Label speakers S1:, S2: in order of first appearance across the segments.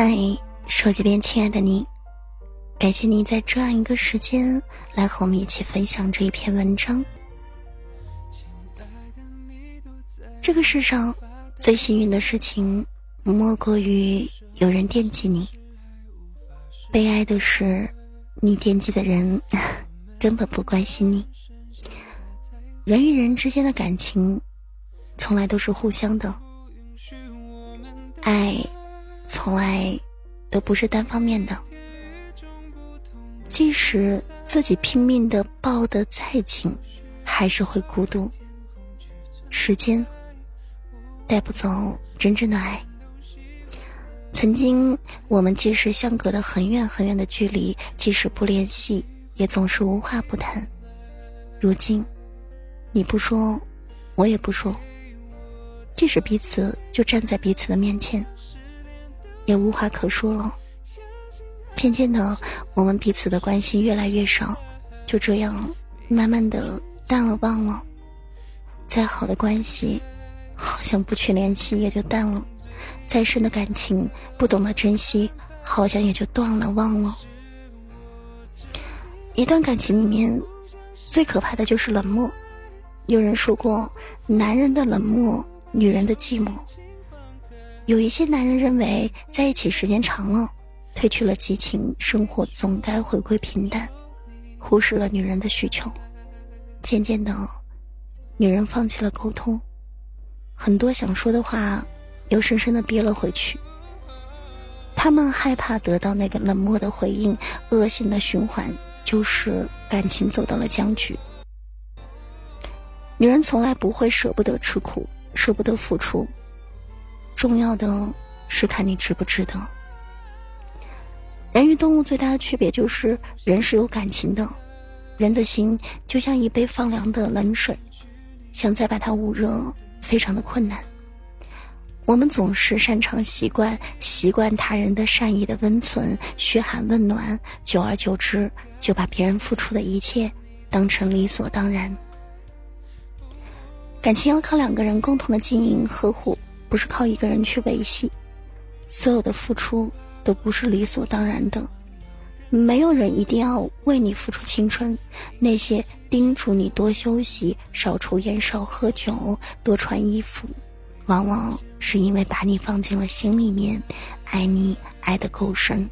S1: 嗨，手机边亲爱的你，感谢你在这样一个时间来和我们一起分享这一篇文章。这个世上最幸运的事情，莫过于有人惦记你；悲哀的是，你惦记的人 根本不关心你。人与人之间的感情，从来都是互相的，爱。从来都不是单方面的，即使自己拼命的抱得再紧，还是会孤独。时间带不走真正的爱。曾经我们即使相隔的很远很远的距离，即使不联系，也总是无话不谈。如今，你不说，我也不说，即使彼此就站在彼此的面前。也无话可说了。渐渐的，我们彼此的关心越来越少，就这样慢慢的淡了忘了。再好的关系，好像不去联系也就淡了；再深的感情，不懂得珍惜，好像也就断了忘了。一段感情里面，最可怕的就是冷漠。有人说过，男人的冷漠，女人的寂寞。有一些男人认为，在一起时间长了，褪去了激情，生活总该回归平淡，忽视了女人的需求。渐渐的，女人放弃了沟通，很多想说的话，又深深的憋了回去。他们害怕得到那个冷漠的回应，恶性的循环就是感情走到了僵局。女人从来不会舍不得吃苦，舍不得付出。重要的是看你值不值得。人与动物最大的区别就是，人是有感情的，人的心就像一杯放凉的冷水，想再把它捂热，非常的困难。我们总是擅长习惯习惯他人的善意的温存、嘘寒问暖，久而久之，就把别人付出的一切当成理所当然。感情要靠两个人共同的经营呵护。不是靠一个人去维系，所有的付出都不是理所当然的。没有人一定要为你付出青春，那些叮嘱你多休息、少抽烟、少喝酒、多穿衣服，往往是因为把你放进了心里面，爱你爱得够深。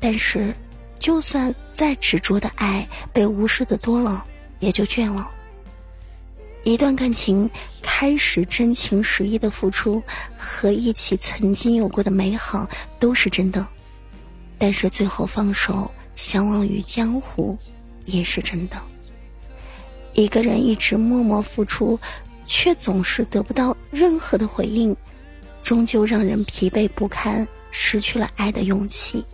S1: 但是，就算再执着的爱被无视的多了，也就倦了。一段感情开始真情实意的付出和一起曾经有过的美好都是真的，但是最后放手相忘于江湖也是真的。一个人一直默默付出，却总是得不到任何的回应，终究让人疲惫不堪，失去了爱的勇气。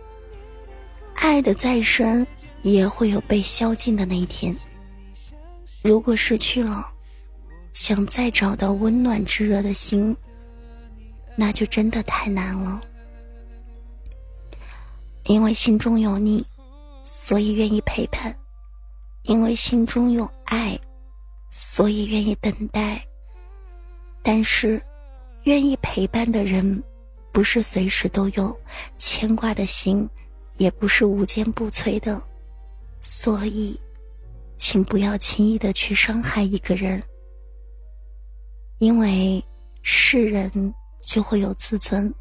S1: 爱的再深，也会有被消尽的那一天。如果失去了。想再找到温暖炙热的心，那就真的太难了。因为心中有你，所以愿意陪伴；因为心中有爱，所以愿意等待。但是，愿意陪伴的人，不是随时都有牵挂的心，也不是无坚不摧的。所以，请不要轻易的去伤害一个人。因为是人就会有自尊，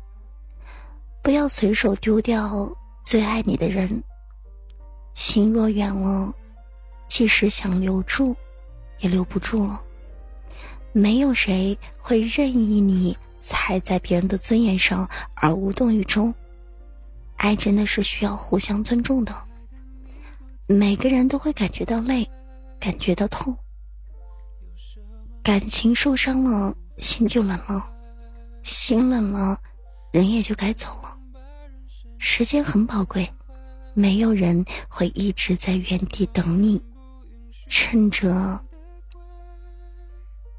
S1: 不要随手丢掉最爱你的人。心若远了，即使想留住，也留不住了。没有谁会任意你踩在别人的尊严上而无动于衷。爱真的是需要互相尊重的。每个人都会感觉到累，感觉到痛。感情受伤了，心就冷了；心冷了，人也就该走了。时间很宝贵，没有人会一直在原地等你。趁着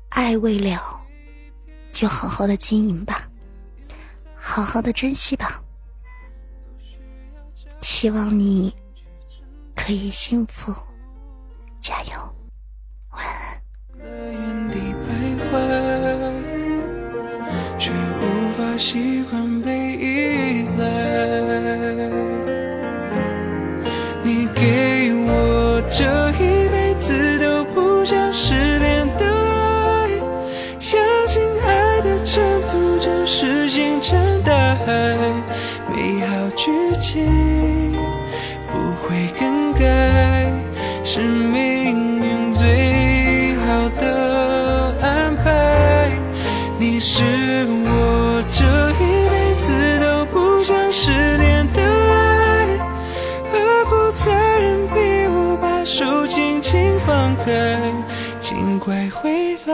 S1: 爱未了，就好好的经营吧，好好的珍惜吧。希望你可以幸福，加油。
S2: 习惯被依赖你给我这一辈子都不想失联的爱相信爱的征途就是星辰大海美好剧情不会更改是命运最好的安排。你是这一辈子都不想失联的爱，何苦残忍逼我把手轻轻放开？请快回来，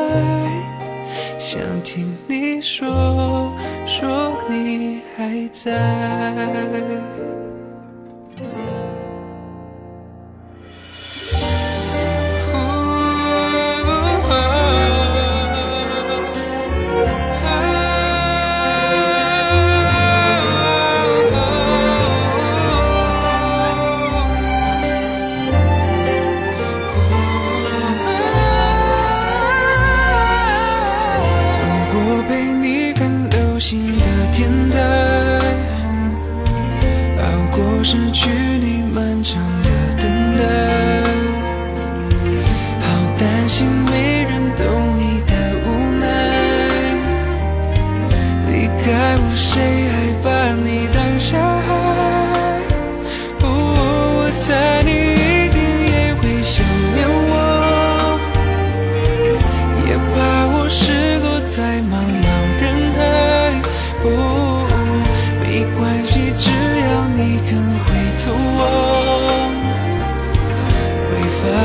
S2: 想听你说说你还在。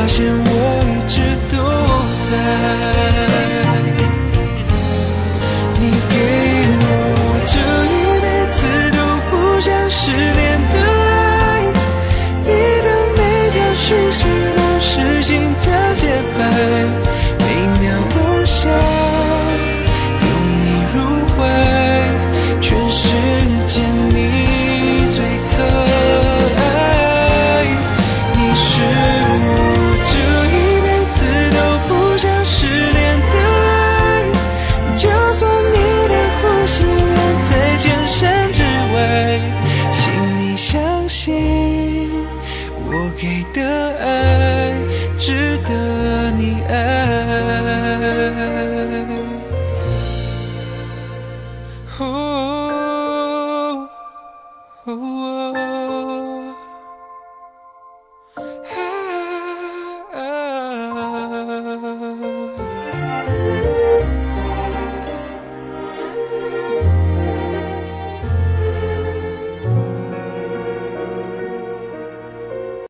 S2: 发现我一直都在。你给我这一辈子都不想失联的爱你的每条讯息都是心跳节拍。给的爱值得